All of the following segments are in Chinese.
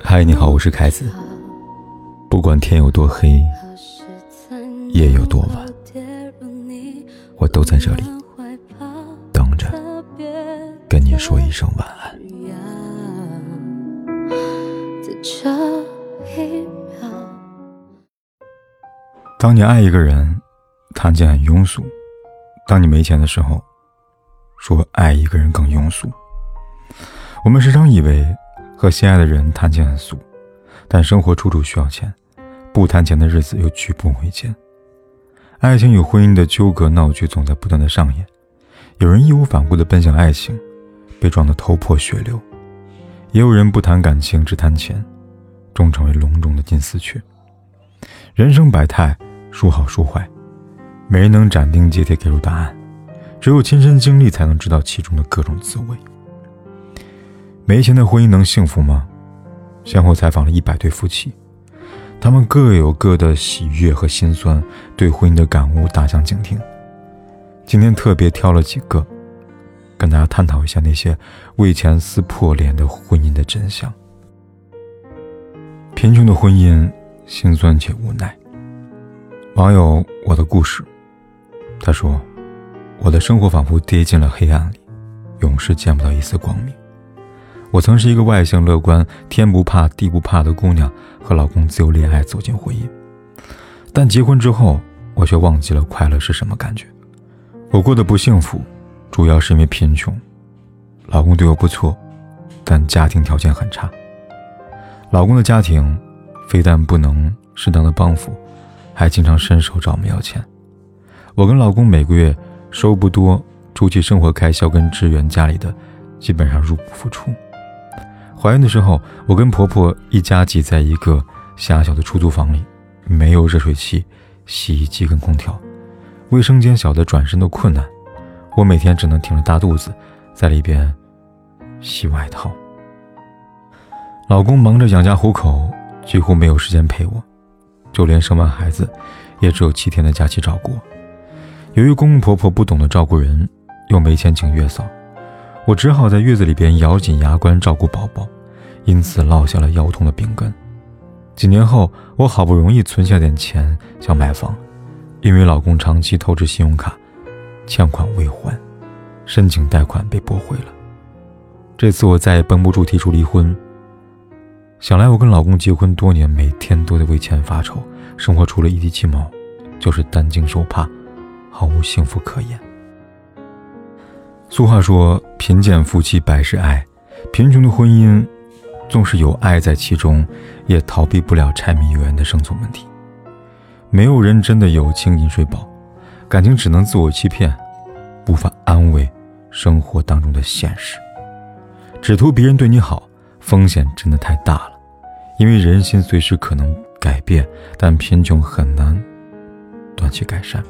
嗨，你好，我是凯子。不管天有多黑，夜有多晚，我都在这里等着跟你说一声晚安。当你爱一个人，谈起很庸俗；当你没钱的时候，说爱一个人更庸俗。我们时常以为和心爱的人谈钱很俗，但生活处处需要钱，不谈钱的日子又举步维艰。爱情与婚姻的纠葛闹剧总在不断的上演，有人义无反顾的奔向爱情，被撞得头破血流；也有人不谈感情只谈钱，终成为笼中的金丝雀。人生百态，孰好孰坏，没人能斩钉截铁给出答案，只有亲身经历才能知道其中的各种滋味。没钱的婚姻能幸福吗？先后采访了一百对夫妻，他们各有各的喜悦和心酸，对婚姻的感悟大相径庭。今天特别挑了几个，跟大家探讨一下那些为钱撕破脸的婚姻的真相。贫穷的婚姻，心酸且无奈。网友我的故事，他说：“我的生活仿佛跌进了黑暗里，永世见不到一丝光明。”我曾是一个外向乐观、天不怕地不怕的姑娘，和老公自由恋爱，走进婚姻。但结婚之后，我却忘记了快乐是什么感觉。我过得不幸福，主要是因为贫穷。老公对我不错，但家庭条件很差。老公的家庭非但不能适当的帮扶，还经常伸手找我们要钱。我跟老公每个月收不多，除去生活开销跟支援家里的，基本上入不敷出。怀孕的时候，我跟婆婆一家挤在一个狭小的出租房里，没有热水器、洗衣机跟空调，卫生间小的转身都困难。我每天只能挺着大肚子在里边洗外套。老公忙着养家糊口，几乎没有时间陪我，就连生完孩子，也只有七天的假期照顾。由于公公婆婆不懂得照顾人，又没钱请月嫂，我只好在月子里边咬紧牙关照顾宝宝。因此落下了腰痛的病根。几年后，我好不容易存下点钱想买房，因为老公长期透支信用卡，欠款未还，申请贷款被驳回了。这次我再也绷不住提出离婚。想来我跟老公结婚多年，每天都得为钱发愁，生活除了一地鸡毛，就是担惊受怕，毫无幸福可言。俗话说：“贫贱夫妻百事哀。”贫穷的婚姻。纵使有爱在其中，也逃避不了柴米油盐的生存问题。没有人真的有情饮水饱，感情只能自我欺骗，无法安慰生活当中的现实。只图别人对你好，风险真的太大了。因为人心随时可能改变，但贫穷很难短期改善。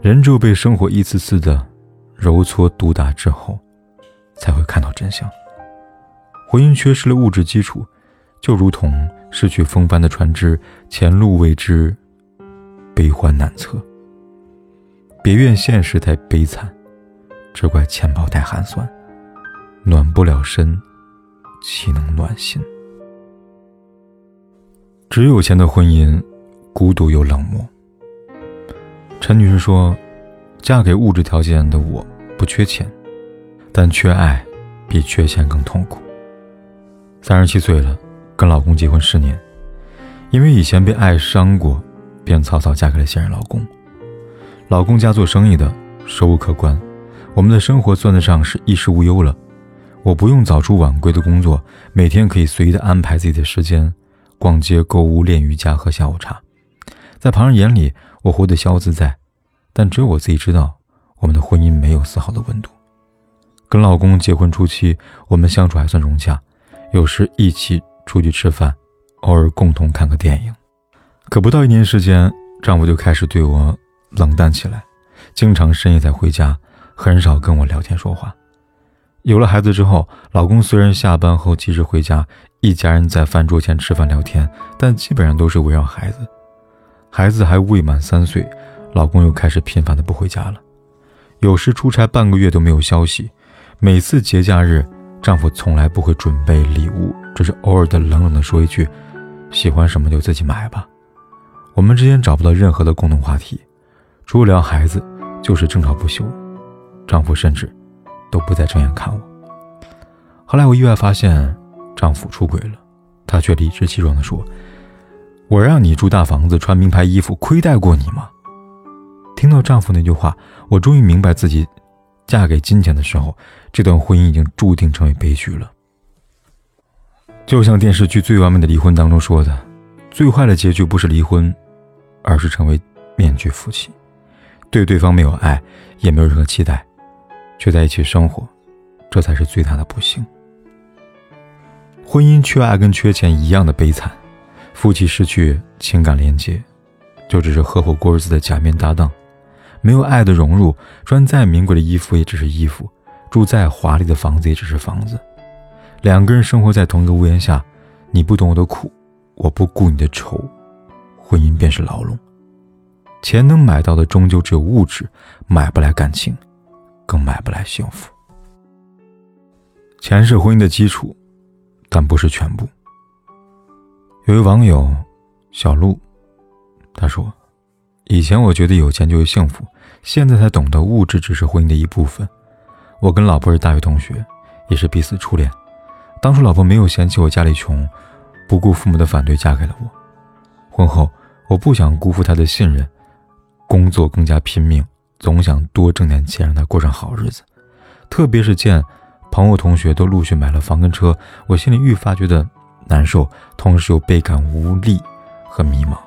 人只有被生活一次次的揉搓毒打之后，才会看到真相。婚姻缺失了物质基础，就如同失去风帆的船只，前路未知，悲欢难测。别怨现实太悲惨，只怪钱包太寒酸，暖不了身，岂能暖心？只有钱的婚姻，孤独又冷漠。陈女士说：“嫁给物质条件的我，不缺钱，但缺爱，比缺钱更痛苦。”三十七岁了，跟老公结婚十年，因为以前被爱伤过，便草草嫁给了现任老公。老公家做生意的，收入可观，我们的生活算得上是衣食无忧了。我不用早出晚归的工作，每天可以随意的安排自己的时间，逛街、购物、练瑜伽、喝下午茶。在旁人眼里，我活得逍遥自在，但只有我自己知道，我们的婚姻没有丝毫的温度。跟老公结婚初期，我们相处还算融洽。有时一起出去吃饭，偶尔共同看个电影，可不到一年时间，丈夫就开始对我冷淡起来，经常深夜才回家，很少跟我聊天说话。有了孩子之后，老公虽然下班后及时回家，一家人在饭桌前吃饭聊天，但基本上都是围绕孩子。孩子还未满三岁，老公又开始频繁的不回家了，有时出差半个月都没有消息，每次节假日，丈夫从来不会准备礼物，只是偶尔的冷冷的说一句：“喜欢什么就自己买吧。”我们之间找不到任何的共同话题，除了聊孩子，就是争吵不休。丈夫甚至都不再正眼看我。后来我意外发现，丈夫出轨了，他却理直气壮地说：“我让你住大房子，穿名牌衣服，亏待过你吗？”听到丈夫那句话，我终于明白自己嫁给金钱的时候，这段婚姻已经注定成为悲剧了。就像电视剧《最完美的离婚》当中说的，最坏的结局不是离婚。而是成为面具夫妻，对对方没有爱，也没有任何期待，却在一起生活，这才是最大的不幸。婚姻缺爱跟缺钱一样的悲惨，夫妻失去情感连接，就只是合伙过日子的假面搭档，没有爱的融入，穿再名贵的衣服也只是衣服，住再华丽的房子也只是房子，两个人生活在同一个屋檐下，你不懂我的苦，我不顾你的愁。婚姻便是牢笼，钱能买到的终究只有物质，买不来感情，更买不来幸福。钱是婚姻的基础，但不是全部。有位网友小鹿，他说：“以前我觉得有钱就会幸福，现在才懂得物质只是婚姻的一部分。我跟老婆是大学同学，也是彼此初恋。当初老婆没有嫌弃我家里穷，不顾父母的反对嫁给了我。”婚后，我不想辜负她的信任，工作更加拼命，总想多挣点钱，让她过上好日子。特别是见朋友同学都陆续买了房跟车，我心里愈发觉得难受，同时又倍感无力和迷茫。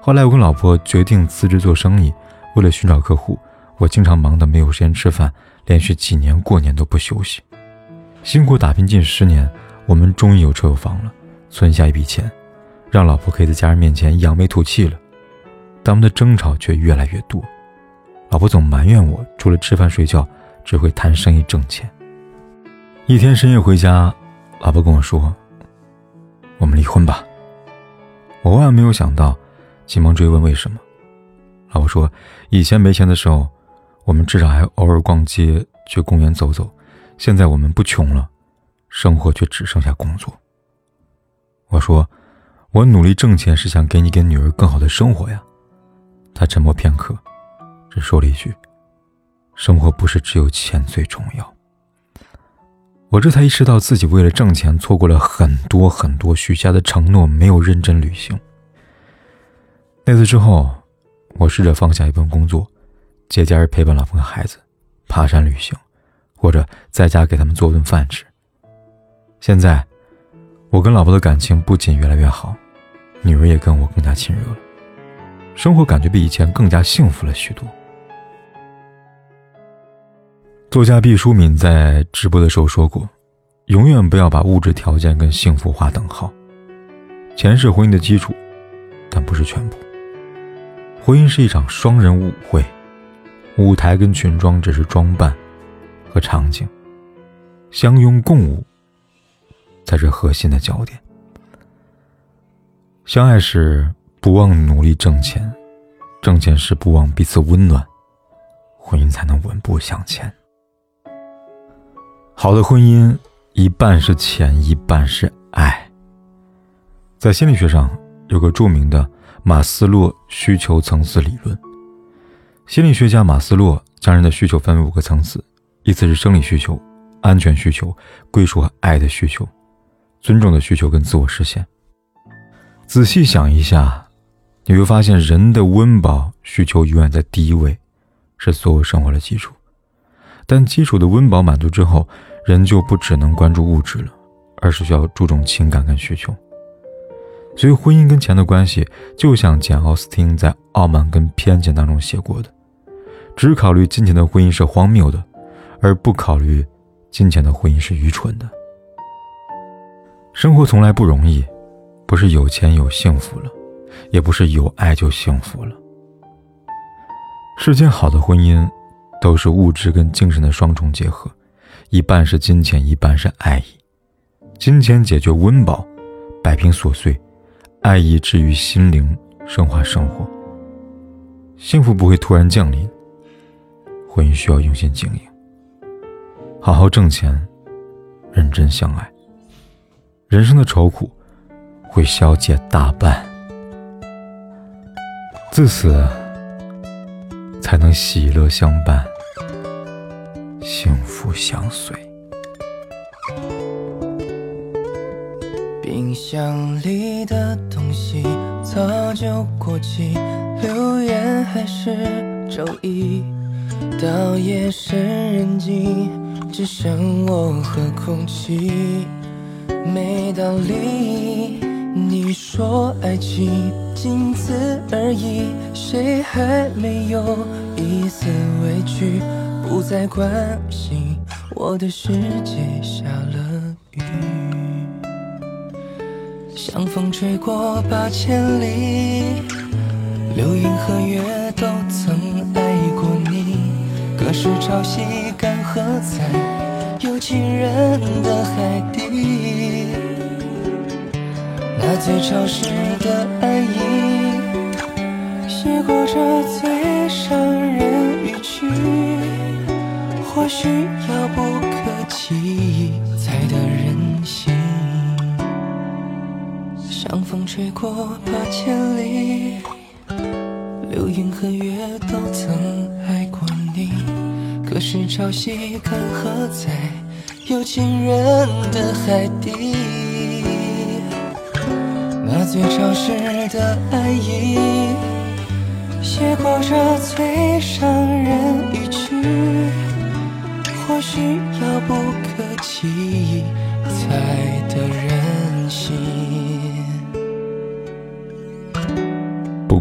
后来，我跟老婆决定辞职做生意，为了寻找客户，我经常忙得没有时间吃饭，连续几年过年都不休息。辛苦打拼近十年，我们终于有车有房了，存下一笔钱。让老婆可以在家人面前扬眉吐气了，但我们的争吵却越来越多。老婆总埋怨我，除了吃饭睡觉，只会谈生意挣钱。一天深夜回家，老婆跟我说：“我们离婚吧。”我万万没有想到，急忙追问为什么。我说：“以前没钱的时候，我们至少还偶尔逛街、去公园走走，现在我们不穷了，生活却只剩下工作。”我说。我努力挣钱是想给你跟女儿更好的生活呀。他沉默片刻，只说了一句：“生活不是只有钱最重要。”我这才意识到自己为了挣钱错过了很多很多许下的承诺，没有认真履行。那次之后，我试着放下一份工作，节假日陪伴老婆和孩子，爬山旅行，或者在家给他们做顿饭吃。现在，我跟老婆的感情不仅越来越好。女儿也跟我更加亲热了，生活感觉比以前更加幸福了许多。作家毕淑敏在直播的时候说过：“永远不要把物质条件跟幸福划等号。钱是婚姻的基础，但不是全部。婚姻是一场双人舞会，舞台跟裙装只是装扮和场景，相拥共舞才是核心的焦点。”相爱时不忘努力挣钱，挣钱时不忘彼此温暖，婚姻才能稳步向前。好的婚姻，一半是钱，一半是爱。在心理学上，有个著名的马斯洛需求层次理论。心理学家马斯洛将人的需求分为五个层次，依次是生理需求、安全需求、归属和爱的需求、尊重的需求跟自我实现。仔细想一下，你会发现人的温饱需求永远在第一位，是所有生活的基础。但基础的温饱满足之后，人就不只能关注物质了，而是需要注重情感跟需求。所以，婚姻跟钱的关系，就像简·奥斯汀在《傲慢跟偏见》当中写过的：“只考虑金钱的婚姻是荒谬的，而不考虑金钱的婚姻是愚蠢的。”生活从来不容易。不是有钱有幸福了，也不是有爱就幸福了。世间好的婚姻，都是物质跟精神的双重结合，一半是金钱，一半是爱意。金钱解决温饱，摆平琐碎；爱意治愈心灵，升华生活。幸福不会突然降临，婚姻需要用心经营。好好挣钱，认真相爱，人生的愁苦会消解大半。自此，才能喜乐相伴，幸福相随。冰箱里的东西早就过期，留言还是周一。到夜深人静，只剩我和空气，没道理。你说爱情仅此而已，谁还没有一丝委屈？不再关心我的世界下了雨，像风吹过八千里，流云和月都曾爱过你。可是潮汐干涸在有情人的海底，那最潮湿的爱意，写过这最伤人语句。或许遥不可及才得人像风吹过八千里，流云和月都曾爱过你。可是潮汐干涸在有情人的海底，那最潮湿的爱意，写过这最伤人语句。或许遥不可及才得人心。